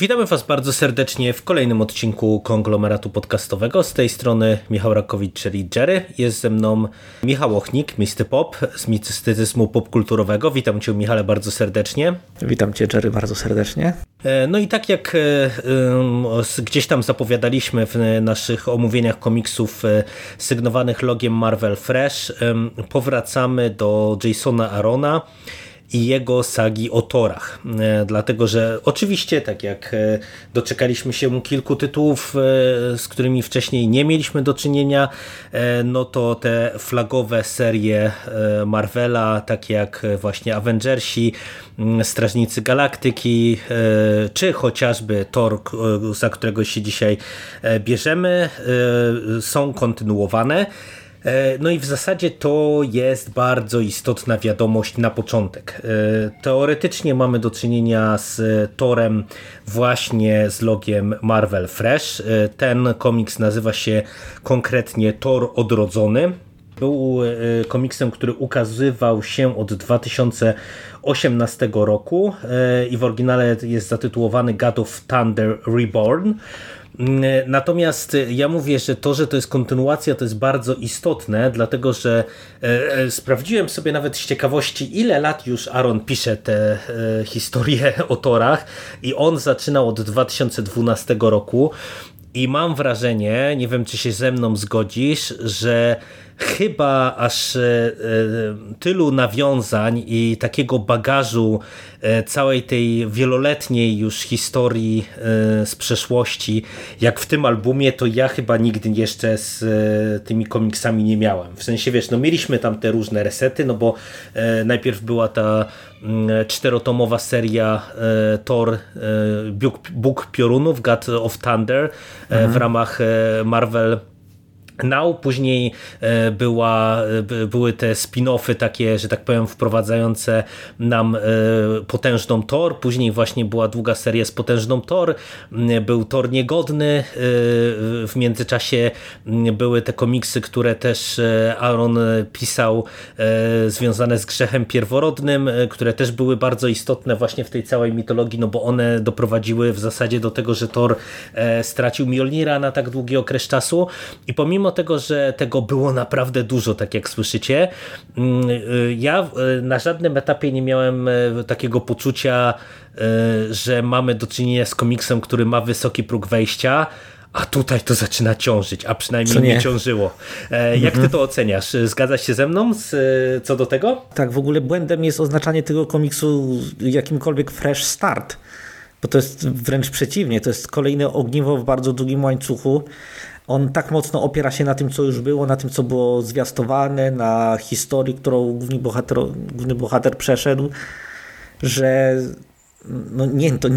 Witamy Was bardzo serdecznie w kolejnym odcinku konglomeratu podcastowego. Z tej strony Michał Rakowicz, czyli Jerry. Jest ze mną Michał Ochnik, Misty Pop z mistycyzmu popkulturowego. Witam Cię, Michale, bardzo serdecznie. Witam Cię, Jerry, bardzo serdecznie. E, No i tak jak e, e, gdzieś tam zapowiadaliśmy w naszych omówieniach komiksów sygnowanych logiem Marvel Fresh, powracamy do Jasona Arona i jego sagi o Torach. E, Dlatego, że oczywiście, tak jak e, doczekaliśmy się kilku tytułów, e, z którymi wcześniej nie mieliśmy do czynienia, no to te flagowe serie Marvela, takie jak właśnie Avengersi, Strażnicy Galaktyki, czy chociażby Thor, za którego się dzisiaj bierzemy, są kontynuowane. E, No i w zasadzie to jest bardzo istotna wiadomość na początek. E, Teoretycznie mamy do czynienia z Torem właśnie z logiem Marvel Fresh. E, Ten komiks nazywa się konkretnie Tor Odrodzony. Był komiksem, który ukazywał się od 2018 roku i w oryginale jest zatytułowany God of Thunder Reborn. Mm, Natomiast ja mówię, że to, że to jest kontynuacja, to jest bardzo istotne, dlatego że e, e, sprawdziłem sobie nawet z ciekawości, ile lat już Aaron pisze te e, historie o torach i on zaczynał od 2012 roku i mam wrażenie, nie wiem czy się ze mną zgodzisz, że chyba aż e, e, tylu nawiązań i takiego bagażu e, całej tej wieloletniej już historii z przeszłości, jak w tym albumie, to ja chyba nigdy jeszcze z tymi komiksami nie miałem. W sensie, wiesz, no mieliśmy tam te różne resety, no bo najpierw była ta mm, czterotomowa seria Thor, Bóg, Piorunów, God of Thunder e, w ramach Marvel Now, później e, była, e, by- były te spin-offy takie, że tak powiem, wprowadzające nam e, potężną Thor, później właśnie była długa seria z potężną Thor, M, był Thor niegodny, w międzyczasie były te komiksy, które też Aaron pisał związane z grzechem pierworodnym, które też były bardzo istotne właśnie w tej całej mitologii, no bo one doprowadziły w zasadzie do tego, że Thor e, stracił Mjolnira na tak długi okres czasu. I pomimo tego, że tego było naprawdę dużo, tak jak słyszycie, mm, y, ja y, na żadnym etapie nie miałem e, takiego poczucia, że mamy do czynienia z komiksem, który ma wysoki próg wejścia, a tutaj to zaczyna ciążyć, a przynajmniej Co nie. nie. ciążyło. E, Jak ty to oceniasz? Zgadzasz się ze mną z, co do tego? Tak, w ogóle błędem jest oznaczanie tego komiksu jakimkolwiek fresh start. Bo to jest wręcz przeciwnie, to jest kolejne ogniwo w bardzo długim łańcuchu. On tak mocno opiera się na tym, co już było, na tym, co było zwiastowane, na historii, którą główny bohater, główny bohater przeszedł, że no nie, to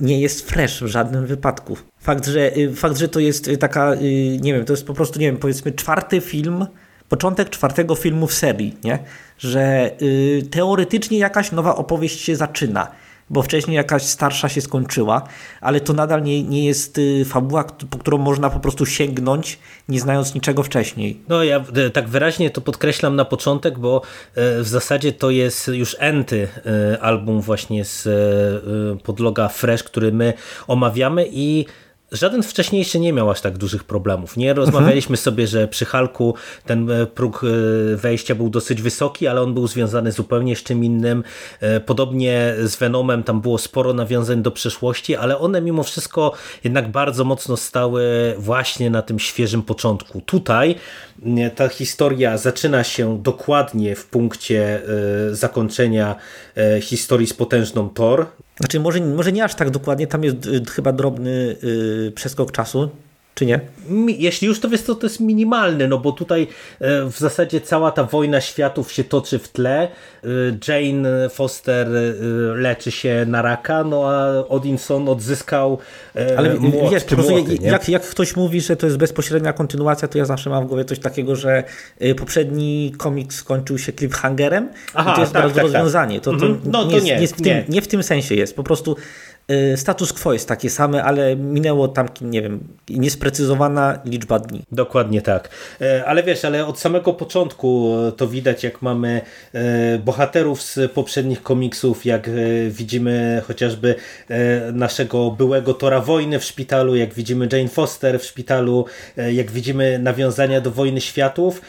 nie jest fresh w żadnym wypadku. Fakt, że, y, fakt, że to jest y, taka, y, nie wiem, to jest po prostu, nie wiem, powiedzmy czwarty film, początek czwartego filmu w serii, nie? Że y, teoretycznie jakaś nowa opowieść się zaczyna, bo wcześniej jakaś starsza się skończyła, ale to nadal nie, nie jest y, fabuła, po którą można po prostu sięgnąć, nie znając niczego wcześniej. No ja e, tak wyraźnie to podkreślam na początek, bo e, w zasadzie to jest już enty album właśnie z podloga Fresh, który my omawiamy i Żaden wcześniejszy nie miał aż tak dużych problemów. Nie rozmawialiśmy sobie, że przy Halku ten e, próg e, wejścia był dosyć wysoki, ale on był związany zupełnie z czym innym. E, Podobnie z Venomem tam było sporo nawiązań do przeszłości, ale one mimo wszystko jednak bardzo mocno stały właśnie na tym świeżym początku. Tutaj ta historia zaczyna się dokładnie w punkcie zakończenia historii z potężną Thor. Znaczy może, może nie aż tak dokładnie, tam jest y, chyba drobny y, przeskok czasu, czy nie? Jeśli już to wiesz, to to jest minimalny, no bo tutaj e, w zasadzie cała ta wojna światów się toczy w tle. E, Jane Foster e, leczy się na raka, no a Odinson odzyskał Ale młot, wiesz, młoty, jak, jak ktoś mówi, że to jest bezpośrednia kontynuacja, to ja zawsze mam w głowie coś takiego, że poprzedni komiks skończył się cliffhangerem Aha, i to jest tak, bardzo tak, rozwiązanie. To, to, mhm. no, nie, to jest, nie, nie, w tym, nie. nie w tym sensie jest. Po prostu status quo jest takie same, ale minęło tam, nie wiem, niesprecyzowana liczba dni. Dokładnie tak. E, ale wiesz, ale od samego początku e, to widać, jak mamy e, bohaterów z poprzednich komiksów, jak widzimy chociażby naszego byłego Tora Wojny w szpitalu, jak widzimy Jane Foster w szpitalu, jak widzimy nawiązania do Wojny Światów.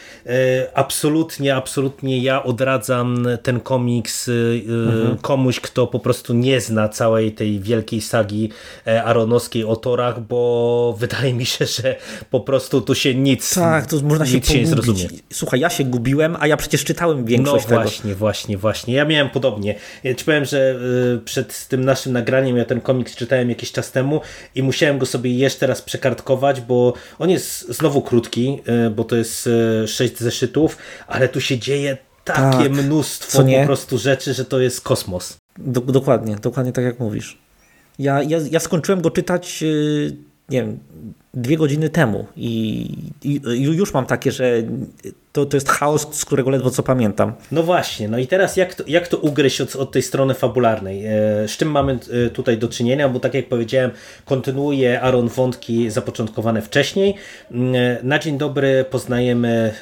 Absolutnie, absolutnie ja odradzam ten komiks mhm. komuś, kto po prostu nie zna całej tej wielkiej sagi e, aronowskiej o torach, bo wydaje mi się, że po prostu tu się nic Tak, to można się nic się nie zrozumie. Słuchaj, ja się gubiłem, a ja przecież czytałem większość no tego. właśnie, właśnie, właśnie. Ja miałem podobnie. Ja ci powiem, że y, przed tym naszym nagraniem ja ten komiks czytałem jakiś czas temu i musiałem go sobie jeszcze raz przekartkować, bo on jest znowu krótki, y, bo to jest y, sześć zeszytów, ale tu się dzieje takie tak, mnóstwo po prostu rzeczy, że to jest kosmos. Do, dokładnie, dokładnie tak jak mówisz. Ja, ja, ja skończyłem go czytać, y, nie wiem, dwie godziny temu i, i, i już mam takie, że to, to jest chaos, z którego ledwo co pamiętam. No właśnie, no i teraz jak to, jak to ugryźć od, od tej strony fabularnej? E, z czym mamy e, tutaj do czynienia? Bo tak jak powiedziałem, kontynuuje Aaron wątki zapoczątkowane wcześniej. Mm, e, na dzień dobry poznajemy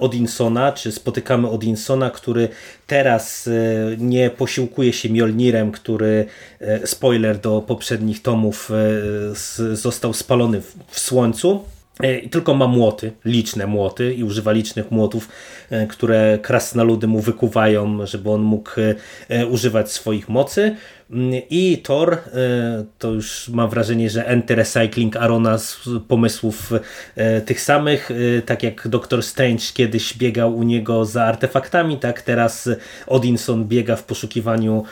Odinsona, czy spotykamy Odinsona, który teraz nie posiłkuje się Mjolnirem, który, spoiler do poprzednich tomów, został spalony w, słońcu I tylko ma młoty, liczne młoty i używa licznych młotów, e, które krasnoludy mu wykuwają, żeby on mógł e, używać swoich mocy. I Thor, e, to już mam wrażenie, że anti-recycling Arona z pomysłów e, tych samych, e, tak jak Doctor Strange kiedyś biegał u niego za artefaktami, tak teraz Odinson biega w poszukiwaniu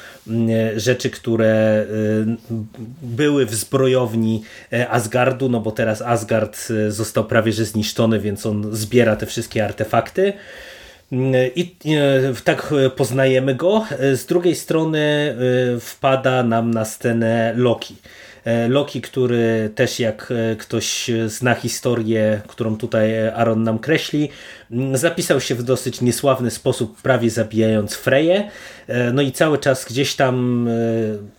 rzeczy, które były w zbrojowni Asgardu, no bo teraz Asgard został prawie że zniszczony, więc on zbiera te wszystkie artefakty. I tak poznajemy go. Z drugiej strony wpada nam na scenę Loki. E, Loki, który też jak e, ktoś zna historię, którą tutaj Aaron nam kreśli, zapisał się w dosyć niesławny sposób, prawie zabijając Freję. E, no i cały czas gdzieś tam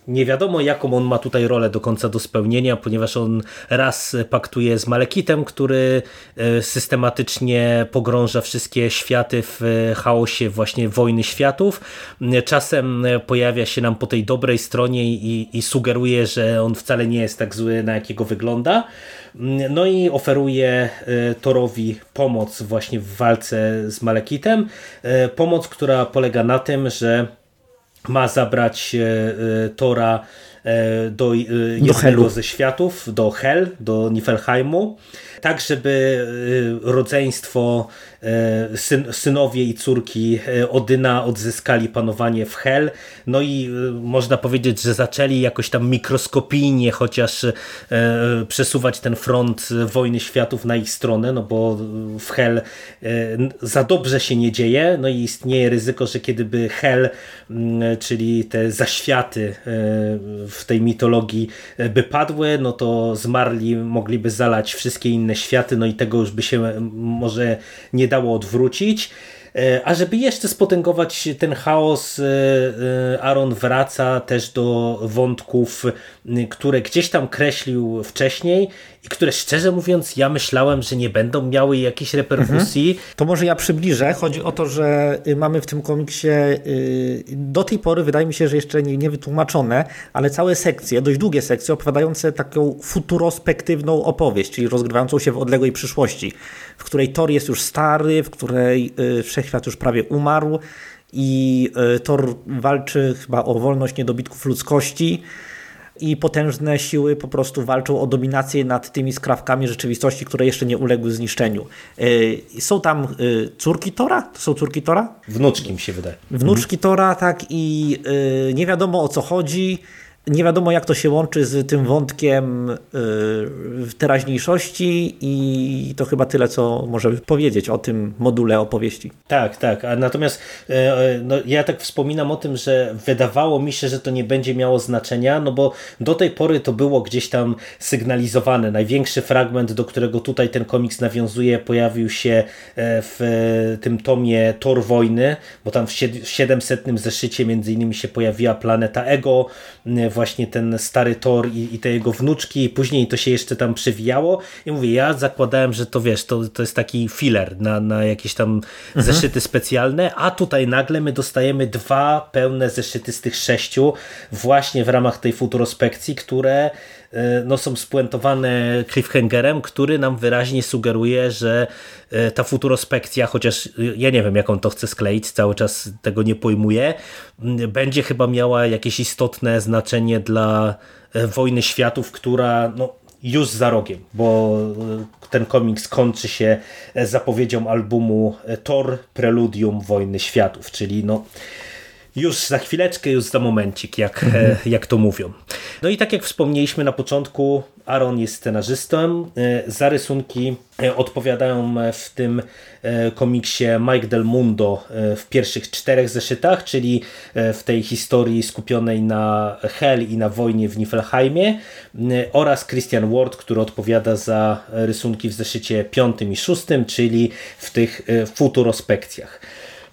nie wiadomo, jaką on ma tutaj rolę do końca do spełnienia, ponieważ on raz paktuje z Malekitem, który systematycznie pogrąża wszystkie światy w chaosie właśnie wojny światów. Czasem pojawia się nam po tej dobrej stronie i, i sugeruje, że on wcale wcale nie jest tak zły, na jakiego wygląda. No i oferuje e, Torowi pomoc właśnie w walce z Malekitem. E, pomoc, która polega na tym, że ma zabrać e, Tora do jednego do ze światów, do Hel, do Niflheimu, tak żeby rodzeństwo E, syn, synowie i córki e, Odyna odzyskali panowanie w Hel. No i e, można powiedzieć, że zaczęli jakoś tam mikroskopijnie chociaż przesuwać ten front wojny światów na ich stronę, no bo w Hel za dobrze się nie dzieje, no i istnieje ryzyko, że kiedyby Hel, czyli te zaświaty w tej mitologii by padły, no to zmarli mogliby zalać wszystkie inne światy, no i tego już by się może nie dało odwrócić. E, a żeby jeszcze spotęgować ten chaos, e, e, Aaron wraca też do wątków, które gdzieś tam kreślił wcześniej które szczerze mówiąc ja myślałem, że nie będą miały jakiejś reperkusji. Mhm. To może ja przybliżę. Chodzi o to, że y, mamy w tym komiksie y, do tej pory wydaje mi się, że jeszcze nie, nie wytłumaczone, ale całe sekcje, dość długie sekcje opowiadające taką futurospektywną opowieść, czyli rozgrywającą się w odległej przyszłości, w której Thor jest już stary, w której y, wszechświat już prawie umarł i Thor walczy chyba o wolność niedobitków ludzkości i potężne siły po prostu walczą o dominację nad tymi skrawkami rzeczywistości, które jeszcze nie uległy zniszczeniu. Y, są tam y, córki Tora? To są córki Tora? Wnuczki mi się wydaje. Wnuczki mhm. Tora, tak i y, nie wiadomo o co chodzi. Nie wiadomo jak to się łączy z tym wątkiem w teraźniejszości i to chyba tyle, co możemy powiedzieć o tym module opowieści. Tak, tak. A natomiast no, ja tak wspominam o tym, że wydawało mi się, że to nie będzie miało znaczenia, no bo do tej pory to było gdzieś tam sygnalizowane. Największy fragment, do którego tutaj ten komiks nawiązuje, pojawił się w tym tomie Tor Wojny, bo tam w 700 zeszycie między innymi się pojawiła planeta Ego, właśnie ten stary Thor i, i te jego wnuczki, i później to się jeszcze tam przewijało. I mówię, ja zakładałem, że to wiesz, to, to jest taki filler na, na jakieś tam mhm. zeszyty specjalne, a tutaj nagle my dostajemy dwa pełne zeszyty z tych sześciu, właśnie w ramach tej futurospekcji, które no, są spuentowane cliffhangerem, który nam wyraźnie sugeruje, że e, ta futurospekcja, chociaż e, ja nie wiem jak on to chce skleić, cały czas tego nie pojmuję, będzie chyba miała jakieś istotne znaczenie dla wojny światów, która no, już za rogiem, bo ten komiks kończy się zapowiedzią albumu Thor Preludium Wojny Światów, czyli no już za chwileczkę, już za momencik, jak, mhm. jak to mówią. No i tak jak wspomnieliśmy na początku, Aaron jest scenarzystą. E, za rysunki e, odpowiadają w tym e, komiksie Mike Del Mundo w pierwszych czterech zeszytach, czyli w tej historii skupionej na Hell i na wojnie w Niflheimie oraz Christian Ward, który odpowiada za rysunki w zeszycie piątym i szóstym, czyli w tych futurospekcjach.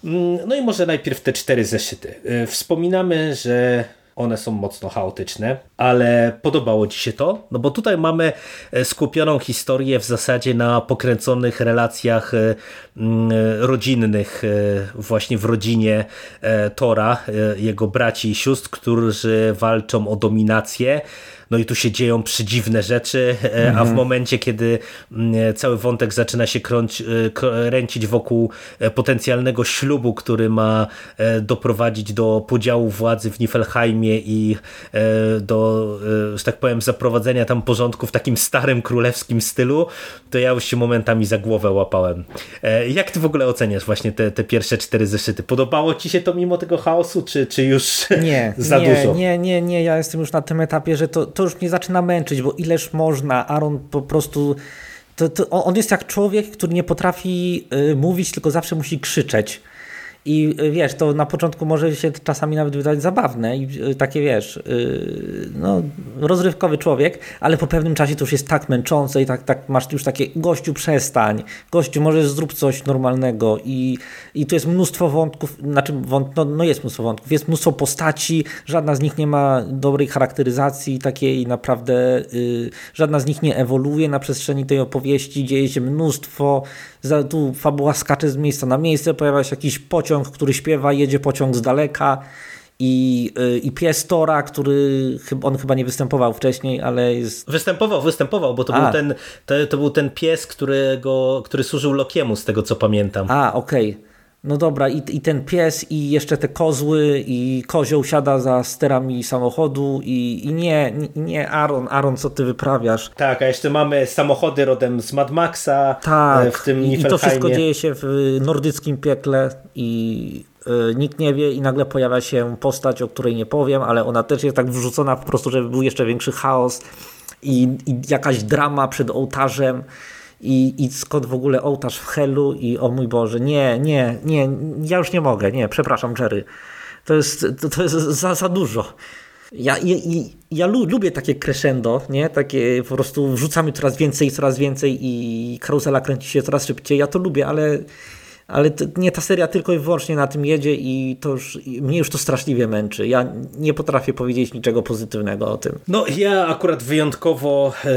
Mm, no i może najpierw te cztery zeszyty. E, wspominamy, że one są mocno chaotyczne, ale podobało Ci się to? No bo tutaj mamy e, skupioną historię w zasadzie na pokręconych relacjach e, mm, rodzinnych właśnie w rodzinie Tora, jego braci i sióstr, którzy walczą o dominację no i tu się dzieją przedziwne rzeczy, e, a w mhm. momencie, kiedy mm, cały wątek zaczyna się krąć, e, kręcić wokół e, potencjalnego ślubu, który ma doprowadzić do podziału władzy w Niflheimie i do, że tak powiem, zaprowadzenia tam porządku w takim starym królewskim stylu, to ja już się momentami za głowę łapałem. Jak ty w ogóle oceniasz właśnie te, te pierwsze cztery zeszyty? Podobało ci się to mimo tego chaosu, czy, czy już nie, za nie, dużo? Nie, nie, nie, ja jestem już na tym etapie, że to, to już mnie zaczyna męczyć, bo ileż można, Aaron po prostu... To, to on jest jak człowiek, który nie potrafi y, mówić, tylko zawsze musi krzyczeć. I y, wiesz, to na początku może się czasami nawet wydać zabawne i y, takie wiesz, y, no, rozrywkowy człowiek, ale po pewnym czasie to już jest tak męczące i tak, tak masz już takie, gościu przestań, gościu może zrób coś normalnego i, i tu jest mnóstwo wątków, znaczy wąt, no, no jest mnóstwo wątków, jest mnóstwo postaci, żadna z nich nie ma dobrej charakteryzacji takiej naprawdę, żadna z nich nie ewoluuje na przestrzeni tej opowieści, dzieje się mnóstwo, tu fabuła skacze z miejsca na miejsce, pojawia się jakiś pociąg, który śpiewa, jedzie pociąg z daleka i, y, i pies Tora, który on chyba nie występował wcześniej, ale jest... Występował, występował, bo to, był ten, to, to, był ten pies, którego, który służył Lokiemu, z tego co pamiętam. A, okej. Okay. No dobra, i, i ten pies, i jeszcze te kozły, i kozioł siada za sterami samochodu, i, i nie, nie, Aaron, Aaron, co ty wyprawiasz? Tak, a jeszcze mamy samochody rodem z Mad Maxa, tak, w tym i, i to wszystko dzieje się w nordyckim piekle i y, nikt nie wie i nagle pojawia się postać, o której nie powiem, ale ona też jest tak wrzucona po prostu, żeby był jeszcze większy chaos i, i jakaś drama przed ołtarzem i, i skąd w ogóle ołtarz w Helu i o mój Boże, nie, nie, nie, ja już nie mogę, nie, przepraszam Jerry, to jest, to, to jest za, za dużo. Ja, ja, ja lubię takie crescendo, nie? Takie po prostu wrzucamy coraz więcej, coraz więcej i karuzela kręci się coraz szybciej. Ja to lubię, ale ale nie ta seria tylko i wyłącznie na tym jedzie i to już, mnie już to straszliwie męczy. Ja nie potrafię powiedzieć niczego pozytywnego o tym. No ja akurat wyjątkowo e,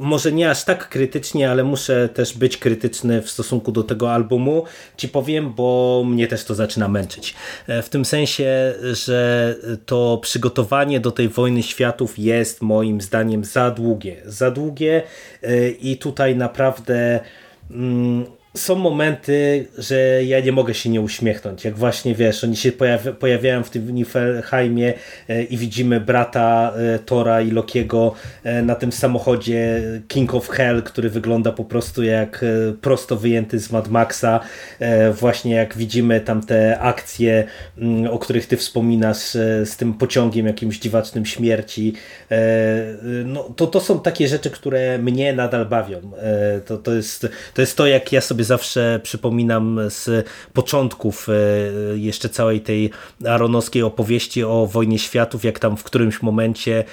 może nie aż tak krytycznie, ale muszę też być krytyczny w stosunku do tego albumu. Ci powiem, bo mnie też to zaczyna męczyć. E, w tym sensie, że to przygotowanie do tej wojny światów jest moim zdaniem za długie. Za długie e, i tutaj naprawdę mm, są momenty, że ja nie mogę się nie uśmiechnąć. Jak właśnie wiesz, oni się pojawia, pojawiają w tym Niflheimie e, i widzimy brata e, Tora i Lokiego e, na tym samochodzie King of Hell, który wygląda po prostu jak prosto wyjęty z Mad Maxa. Właśnie jak widzimy tam te akcje, mm, o których ty wspominasz z tym pociągiem jakimś dziwacznym śmierci. No, to, to są takie rzeczy, które mnie nadal bawią. To, to, jest, to jest to, jak ja sobie sobie zawsze przypominam z początków e, jeszcze całej tej aronowskiej opowieści o wojnie światów, jak tam w którymś momencie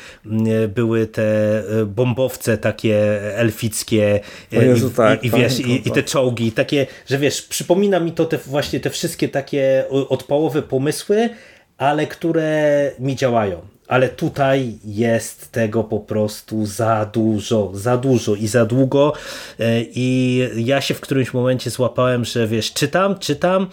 były te e, bombowce takie elfickie e, Jezu, i, tak, i, i, wiesz, i, i, te czołgi, takie, że wiesz, przypomina mi to te, właśnie te wszystkie takie odpałowe pomysły, ale które mi działają ale tutaj jest tego po prostu za dużo, za dużo i za długo. E, i ja się w którymś momencie złapałem, że wiesz, czytam, czytam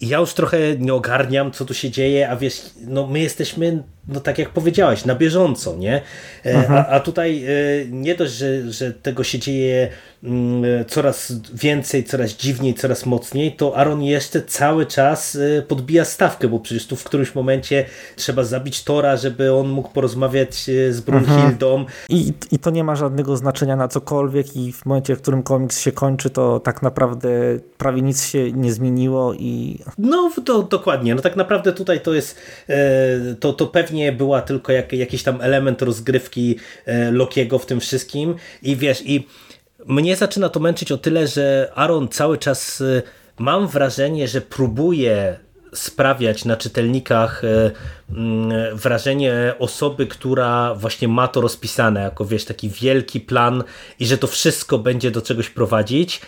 i ja już trochę nie ogarniam, co tu się dzieje, a wiesz, no my jesteśmy no tak jak powiedziałeś, na bieżąco, nie? E, a, a, tutaj e, nie dość, że, że tego się dzieje mm, coraz więcej, coraz dziwniej, coraz mocniej, to Aaron jeszcze cały czas e, podbija stawkę, bo przecież tu w którymś momencie trzeba zabić Tora, żeby on mógł porozmawiać z Brunhildą. I, I to nie ma żadnego znaczenia na cokolwiek i w momencie, w którym komiks się kończy, to tak naprawdę prawie nic się nie zmieniło i... No, to, dokładnie. No tak naprawdę tutaj to jest to, to pewnie nie była tylko jak, jakiś tam element rozgrywki e, Lokiego w tym wszystkim. I wiesz, i mnie zaczyna to męczyć o tyle, że Aaron cały czas e, mam wrażenie, że próbuje sprawiać na czytelnikach e, mm, wrażenie osoby, która właśnie ma to rozpisane jako wiesz, taki wielki plan i że to wszystko będzie do czegoś prowadzić,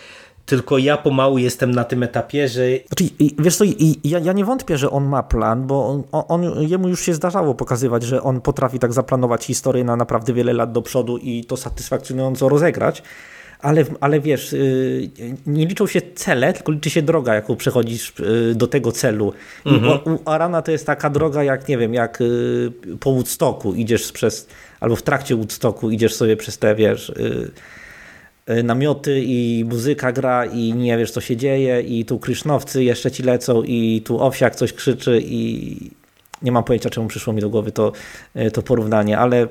tylko ja pomału jestem na tym etapie, że... Znaczy, wiesz co, ja, ja nie wątpię, że on ma plan, bo on, on, jemu już się zdarzało pokazywać, że on potrafi tak zaplanować historię na naprawdę wiele lat do przodu i to satysfakcjonująco rozegrać. Ale, ale wiesz, y, nie liczą się cele, tylko liczy się droga, jaką przechodzisz y, do tego celu. Mhm. U, Arana to jest taka droga, jak nie wiem, jak y, po Woodstocku idziesz przez, albo w trakcie Woodstocku idziesz sobie przez te, wiesz namioty i muzyka gra i nie wiesz co się dzieje i tu krysznowcy jeszcze ci lecą i tu owsiak coś krzyczy i nie mam pojęcia czemu przyszło mi do głowy to, y, to porównanie, ale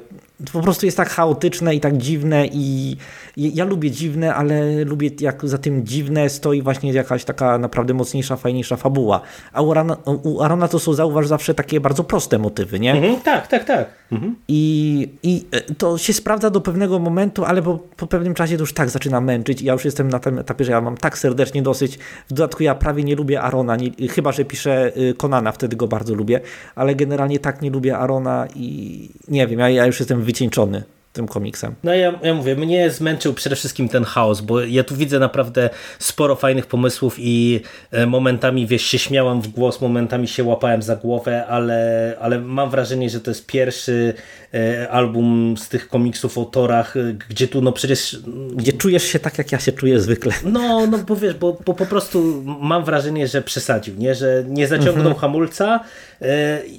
po prostu jest tak chaotyczne i tak dziwne i ja lubię dziwne, ale lubię jak za tym dziwne stoi właśnie jakaś taka naprawdę mocniejsza, fajniejsza fabuła. A u Arona, u Arona to są zauważ zawsze takie bardzo proste motywy, nie? Mhm, tak, tak, tak. Mhm. I, I to się sprawdza do pewnego momentu, ale po, po pewnym czasie to już tak zaczyna męczyć. Ja już jestem na tym etapie, że ja mam tak serdecznie dosyć. W dodatku ja prawie nie lubię Arona, nie, chyba że piszę Konana, wtedy go bardzo lubię, ale generalnie tak nie lubię Arona i nie wiem, ja, ja już jestem wycieńczony tym komiksem. No ja, ja mówię, mnie zmęczył przede wszystkim ten chaos, bo ja tu widzę naprawdę sporo fajnych pomysłów i e, momentami, wiesz, się śmiałam w głos, momentami się łapałem za głowę, ale, ale mam wrażenie, że to jest pierwszy e, album z tych komiksów o torach, e, gdzie tu no przecież... Gdzie czujesz się tak, jak ja się czuję zwykle. No, no bo wiesz, bo, bo po prostu mam wrażenie, że przesadził, nie? że nie zaciągnął mhm. hamulca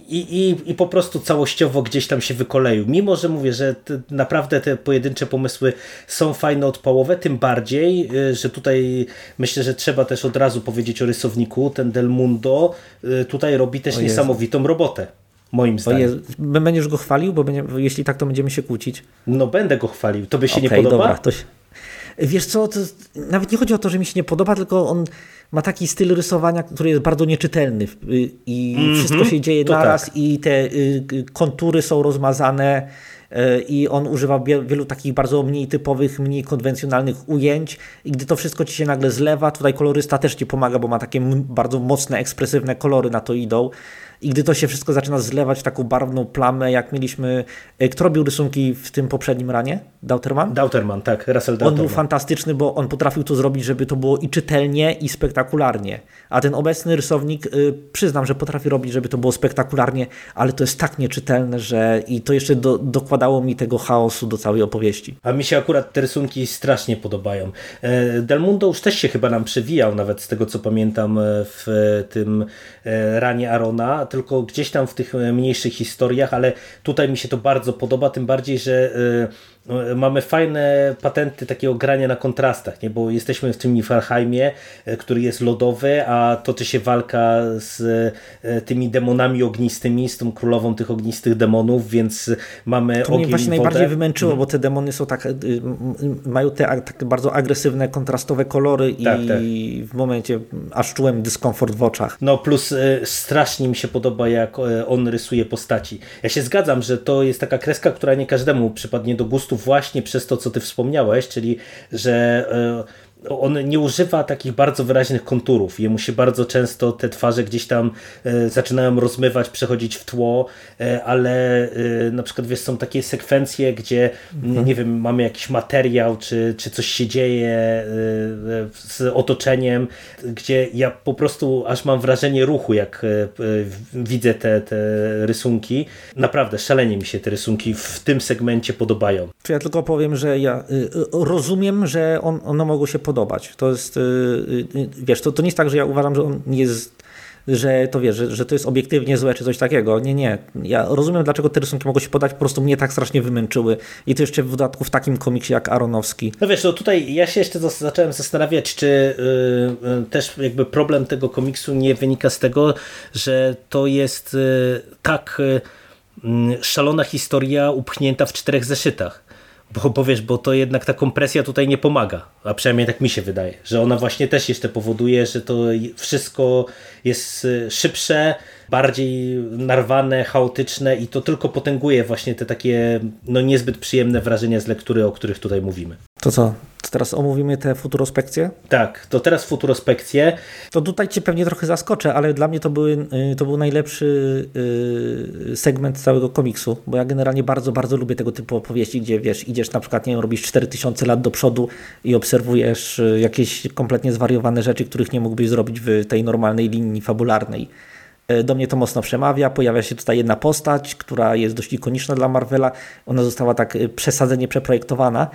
i, i, i po prostu całościowo gdzieś tam się wykoleił. Mimo, że mówię, że naprawdę te pojedyncze pomysły są fajne, odpałowe, tym bardziej, y, że tutaj myślę, że trzeba też od razu powiedzieć o rysowniku, ten Del Mundo y, tutaj robi też niesamowitą robotę. Moim zdaniem. Będziesz go chwalił, bo będzie, jeśli tak, to będziemy się kłócić. No będę go chwalił. To by się okay, nie podoba? Dobra, to się... Wiesz co, to nawet nie chodzi o to, że mi się nie podoba, tylko on ma taki styl rysowania, który jest bardzo nieczytelny i mm -hmm, wszystko się dzieje naraz tak. i te y, kontury są rozmazane i on używa wielu takich bardzo mniej typowych, mniej konwencjonalnych ujęć i gdy to wszystko ci się nagle zlewa, tutaj kolorysta też ci pomaga, bo ma takie bardzo mocne, ekspresywne kolory na to idą i gdy to się wszystko zaczyna zlewać w taką barwną plamę, jak mieliśmy... E, kto robił rysunki w tym poprzednim ranie? Dauterman? Dauterman, tak, Russell Dauterman. On był fantastyczny, bo on potrafił to zrobić, żeby to było i czytelnie, i spektakularnie. A ten obecny rysownik, y, przyznam, że potrafi robić, żeby to było spektakularnie, ale to jest tak nieczytelne, że i to jeszcze do, dokładało mi tego chaosu do całej opowieści. A mi się akurat te rysunki strasznie podobają. E, Del Mundo już też się chyba nam przewijał, nawet z tego co pamiętam e, w tym ranie Arona, tylko gdzieś tam w tych mniejszych historiach, ale tutaj mi się to bardzo podoba, tym bardziej, że e, mamy fajne patenty takiego grania na kontrastach, nie? bo jesteśmy w tym Niflheimie, e, który jest lodowy, a toczy się walka z e, tymi demonami ognistymi, z tą królową tych ognistych demonów, więc mamy to mnie ogień właśnie wodę. najbardziej wymęczyło, Mhm. bo te demony są tak, m- mają te takie bardzo agresywne, kontrastowe kolory Tak, i tak. w momencie aż czułem dyskomfort w oczach. No plus e, strasznie mi się podoba jak e, on rysuje postaci. Ja się zgadzam, że to jest taka kreska, która nie każdemu przypadnie do gustu właśnie przez to, co ty wspomniałeś, czyli że e, on nie używa takich bardzo wyraźnych konturów. Jemu się bardzo często te twarze gdzieś tam e, zaczynają rozmywać, przechodzić w tło, e, ale e, na przykład wiesz, są takie sekwencje, gdzie m, nie wiem, mamy jakiś materiał, czy, czy coś się dzieje z otoczeniem, gdzie ja po prostu aż mam wrażenie ruchu, jak widzę te, te rysunki. Naprawdę szalenie mi się te rysunki w tym segmencie podobają. Czy ja tylko powiem, że ja y, rozumiem, że on, one mogą się podobać. To jest, y, y, wiesz, to, to nie jest tak, że ja uważam, że on jest, że to wiesz, że, że to jest obiektywnie złe, czy coś takiego. Nie, nie. Ja rozumiem, dlaczego te rysunki mogą się podać, po prostu mnie tak strasznie wymęczyły. I to jeszcze w dodatku w takim komiksie jak Aronowski. No wiesz, no tutaj ja się jeszcze zacząłem zastanawiać, czy y, y, też jakby problem tego komiksu nie wynika z tego, że to jest y, tak szalona historia upchnięta w czterech zeszytach. Bo, bo wiesz, bo to jednak ta kompresja tutaj nie pomaga, a przynajmniej tak mi się wydaje, że ona właśnie też jeszcze powoduje, że to wszystko jest y, szybsze, bardziej narwane, chaotyczne i to tylko potęguje właśnie te takie no niezbyt przyjemne wrażenia z lektury, o których tutaj mówimy. To co? To teraz omówimy te futurospekcje? Tak, to teraz futurospekcje. To tutaj cię pewnie trochę zaskoczę, ale dla mnie to, były, y, to był najlepszy y, segment całego komiksu, bo ja generalnie bardzo, bardzo lubię tego typu opowieści, gdzie wiesz, idziesz na przykład, nie wiem, robisz 4000 lat do przodu i obserwujesz y, jakieś kompletnie zwariowane rzeczy, których nie mógłbyś zrobić w tej normalnej linii fabularnej. Y, Do mnie to mocno przemawia. Pojawia się tutaj jedna postać, która jest dość ikoniczna dla Marvela. Ona została tak y, przesadzenie przeprojektowana.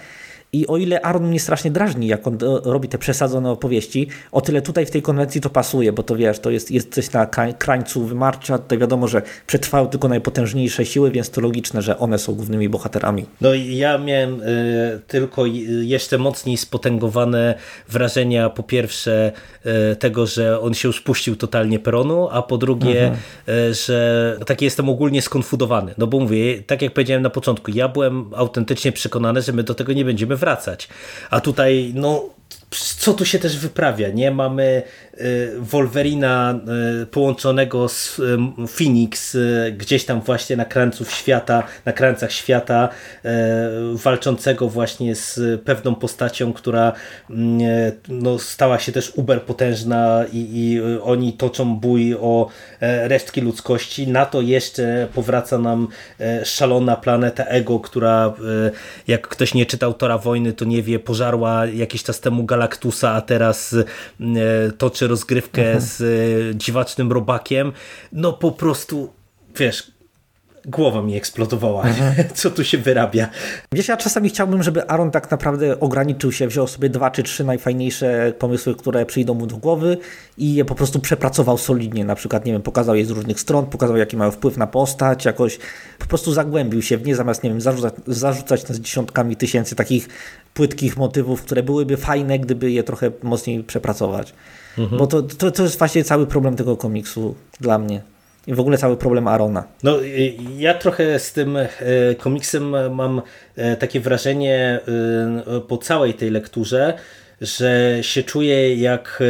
I o ile Aaron mnie strasznie drażni, jak on e, robi te przesadzone opowieści, o tyle tutaj w tej konwencji to pasuje, bo to wiesz, to jest, jest coś na krań- krańcu wymarcia. Tutaj wiadomo, że przetrwały tylko najpotężniejsze siły, więc to logiczne, że one są głównymi bohaterami. No i ja miałem y, tylko y, jeszcze mocniej spotęgowane wrażenia po pierwsze y, tego, że on się już puścił totalnie peronu, a po drugie, y, że taki jestem ogólnie skonfudowany. No bo mówię, tak jak powiedziałem na początku, ja byłem autentycznie przekonany, że my do tego nie będziemy wracać. A tutaj, no co tu się też wyprawia, nie? Mamy y, Wolverina y, połączonego z y, Phoenix gdzieś tam właśnie na krańców świata, na krańcach świata, walczącego właśnie z pewną postacią, która y, no, stała się też uber potężna i, i oni toczą bój o e, resztki ludzkości. Na to jeszcze powraca nam e, szalona planeta Ego, która e, jak ktoś nie czytał Tora Wojny, to nie wie, pożarła jakiś czas temu Galactusa, a teraz e, toczy rozgrywkę z e, dziwacznym robakiem. No po prostu, wiesz, głowa mi eksplodowała. Co tu się wyrabia? Wiesz, ja czasami chciałbym, żeby Aaron tak naprawdę ograniczył się, wziął sobie dwa czy trzy najfajniejsze pomysły, które przyjdą mu do głowy i je po prostu przepracował solidnie. Na przykład, nie wiem, pokazał je z różnych stron, pokazał jaki mają wpływ na postać, jakoś po prostu zagłębił się w nie, zamiast, nie wiem, zarzucać, zarzucać nas dziesiątkami tysięcy takich płytkich motywów, które byłyby fajne, gdyby je trochę mocniej przepracować. Bo to, to, to jest właśnie cały problem tego komiksu dla mnie. I w ogóle cały problem Arona. No, y, ja trochę z tym e, komiksem mam e, takie wrażenie po całej tej lekturze, że się czuję jak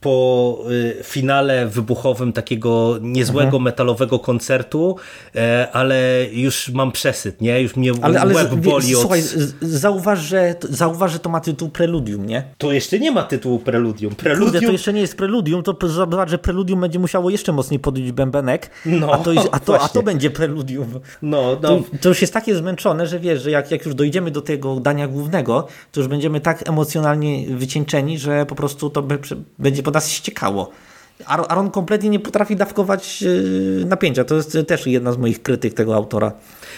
po e, finale wybuchowym takiego niezłego metalowego koncertu, e, ale już mam przesyt, nie? Już mnie Ale, ale łeb boli od... słuchaj, zauważ że, zauważ, że to ma tytuł Preludium, nie? To jeszcze nie ma tytułu Preludium. Kurde, Preludium to jeszcze nie jest Preludium, to zobacz, że Preludium będzie musiało jeszcze mocniej podbić bębenek, No, a, to, jest- a, to, a to będzie Preludium. No, no, To, to już jest takie zmęczone, że wiesz, że jak, jak już dojdziemy do tego dania głównego, to już będziemy tak emocjonalnie wycieńczeni, że po prostu to be, będzie po nas ściekało. Aaron kompletnie nie potrafi dawkować y, napięcia. To jest też jedna z moich krytyk tego autora.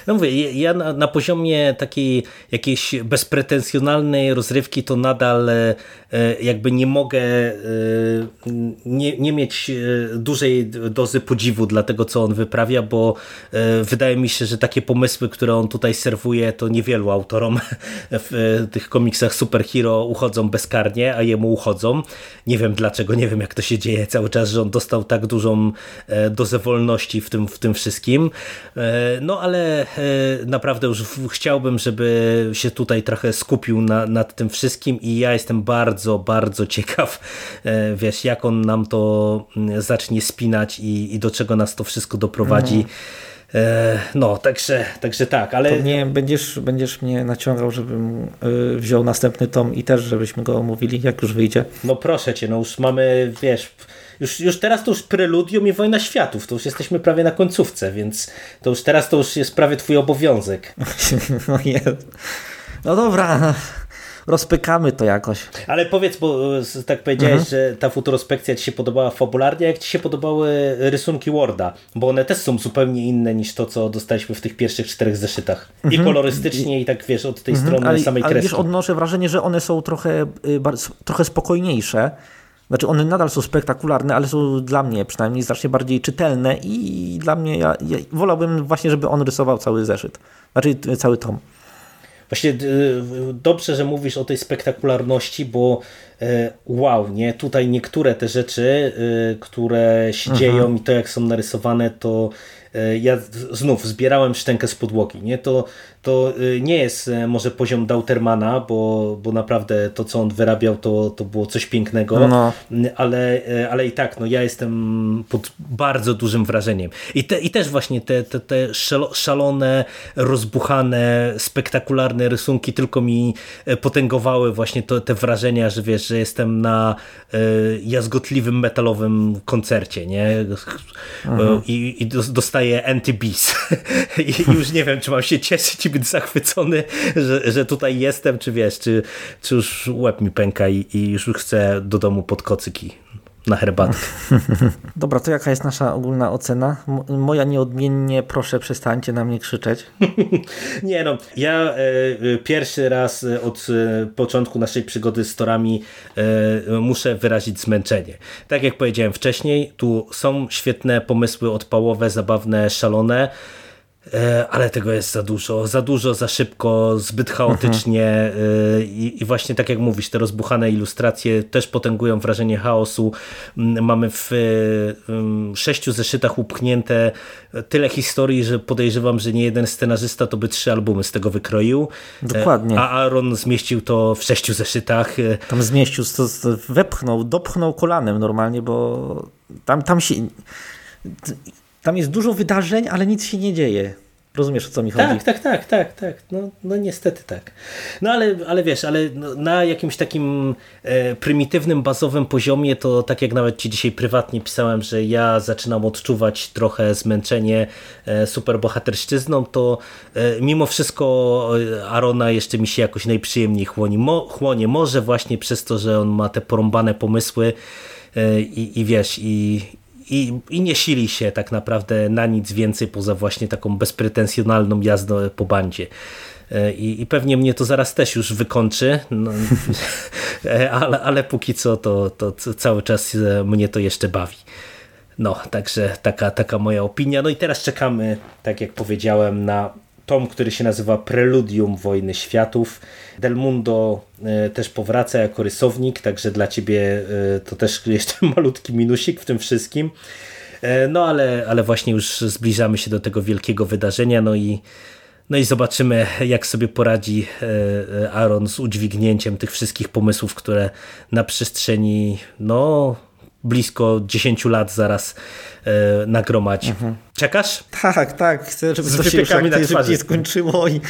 No mówię, ja na, na, poziomie takiej jakiejś bezpretensjonalnej rozrywki to nadal e, jakby nie mogę e, nie, nie mieć e, dużej dozy podziwu dla tego, co on wyprawia, bo wydaje mi się, że takie pomysły, które on tutaj serwuje, to niewielu autorom w tych komiksach superhero uchodzą bezkarnie, a jemu uchodzą. Nie wiem dlaczego, nie wiem jak to się dzieje cały czas, że on dostał tak dużą dozę wolności w tym, w tym wszystkim. No ale naprawdę już chciałbym, żeby się tutaj trochę skupił na, nad tym wszystkim i ja jestem bardzo, bardzo ciekaw, e, wiesz, jak on nam to mm, zacznie spinać i, i do czego nas to wszystko doprowadzi. Mm. No, także, także tak, ale... To nie, będziesz, będziesz mnie naciągał, żebym wziął następny tom i też, żebyśmy go omówili, jak już wyjdzie. No proszę cię, no już mamy, wiesz, już, już teraz to już preludium i wojna światów, to już jesteśmy prawie na końcówce, więc to już teraz to już jest prawie twój obowiązek. no, no dobra, rozpykamy to jakoś. Ale powiedz, bo e, tak powiedziałeś, mhm. że ta futurospekcja ci się podobała fabularnie, jak ci się podobały rysunki Worda, bo one też są zupełnie inne niż to, co dostaliśmy w tych pierwszych czterech zeszytach. Mhm. I kolorystycznie, i, tak wiesz, od tej mhm. strony ale, samej ale kreski. Wiesz, odnoszę wrażenie, że one są trochę, y, trochę spokojniejsze znaczy one nadal są spektakularne, ale są dla mnie przynajmniej znacznie bardziej czytelne i dla mnie, ja, ja wolałbym właśnie, żeby on rysował cały zeszyt. Znaczy cały tom. Właśnie dobrze, że mówisz o tej spektakularności, bo e, wow, nie? Tutaj niektóre te rzeczy, e, które się mhm. dzieją i to jak są narysowane, to e, ja znów zbierałem szczękę z podłogi. Nie? To, to y, nie jest e, może poziom Dautermana, bo, bo naprawdę to, co on wyrabiał, to, to było coś pięknego, no. ale, e, ale i tak, no ja jestem pod bardzo dużym wrażeniem. I, te, i też właśnie te, te, te szalone, rozbuchane, spektakularne rysunki tylko mi e, potęgowały właśnie to, te wrażenia, że wiesz, że jestem na jazgotliwym metalowym koncercie, nie? Mhm. I, i dostaję anti-beast. I już nie wiem, czy mam się cieszyć być zachwycony, że, że tutaj jestem, czy wiesz, czy, czy już łeb mi pęka i, i już chcę do domu pod kocyki na herbatkę. Dobra, to jaka jest nasza ogólna ocena? moja nieodmiennie, proszę przestańcie na mnie krzyczeć. nie no, ja e, e, pierwszy raz e, od początku naszej przygody z torami muszę wyrazić zmęczenie. Tak jak powiedziałem wcześniej, tu są świetne pomysły odpałowe, zabawne, szalone, ale tego jest za dużo, za dużo, za szybko, zbyt chaotycznie mhm. I, i, właśnie tak jak mówisz, te rozbuchane ilustracje też potęgują wrażenie chaosu. Mm, mamy w sześciu zeszytach upchnięte tyle historii, że podejrzewam, że nie jeden scenarzysta to by trzy albumy z tego wykroił. Dokładnie. A Aaron zmieścił to w sześciu zeszytach. Tam zmieścił, to wepchnął, dopchnął kolanem normalnie, bo tam, tam się tam jest dużo wydarzeń, ale nic się nie dzieje. Rozumiesz, o co mi chodzi? Tak, tak, tak, tak, tak. No, no niestety tak. No ale, ale wiesz, ale no, na jakimś takim e, prymitywnym, bazowym poziomie, to tak jak nawet Ci dzisiaj prywatnie pisałem, że ja zaczynam odczuwać trochę zmęczenie e, superbohaterszczyzną, to e, mimo wszystko e, Arona jeszcze mi się jakoś najprzyjemniej chłoni. Mo, chłonie. Może właśnie przez to, że on ma te porąbane pomysły e, i, i wiesz, i, i, i nie sili się tak naprawdę na nic więcej poza właśnie taką bezpretensjonalną jazdą po bandzie. E, I, I, pewnie mnie to zaraz też już wykończy, no, ale, ale póki co to, to cały czas e, mnie to jeszcze bawi. No, także taka, taka moja opinia. No i teraz czekamy, tak jak powiedziałem, na tom, który się nazywa Preludium Wojny Światów. Del Mundo e, też powraca jako rysownik, także dla ciebie e, to też jeszcze malutki minusik w tym wszystkim. E, no ale, ale właśnie już zbliżamy się do tego wielkiego wydarzenia, no i no i zobaczymy, jak sobie poradzi Aaron z udźwignięciem tych wszystkich pomysłów, które na przestrzeni no, blisko 10 lat zaraz e, nagromadzi. Mhm. Czekasz? Tak, tak. Chcę, żeby to się już jak skończyło i...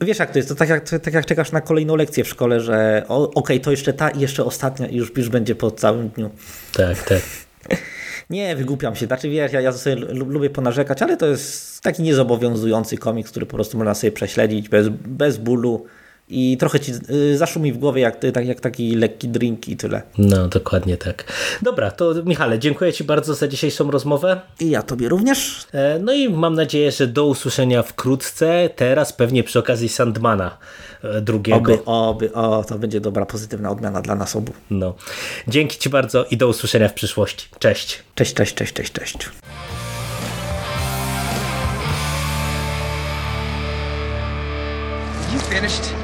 Wiesz jak to jest, to tak jak, tak jak czekasz na kolejną lekcję w szkole, że okej, okay, to jeszcze ta i jeszcze ostatnia i już, już będzie po całym dniu. Tak, tak. Nie, wygłupiam się. Znaczy wiesz, ja, ja sobie lubię ponarzekać, ale to jest taki niezobowiązujący komiks, który po prostu można sobie prześledzić bez, bez bólu i trochę ci y, zaszumi w głowie jak, tak, jak taki lekki drink i tyle. No, dokładnie tak. Dobra, to Michale, dziękuję Ci bardzo za dzisiejszą rozmowę. I ja tobie również. E, No i mam nadzieję, że do usłyszenia wkrótce, teraz pewnie przy okazji Sandmana e, drugiego. Oby, oby, o, to będzie dobra, pozytywna odmiana dla nas obu. No. Dzięki Ci bardzo i do usłyszenia w przyszłości. Cześć. Cześć, cześć, cześć, cześć, cześć. You finished?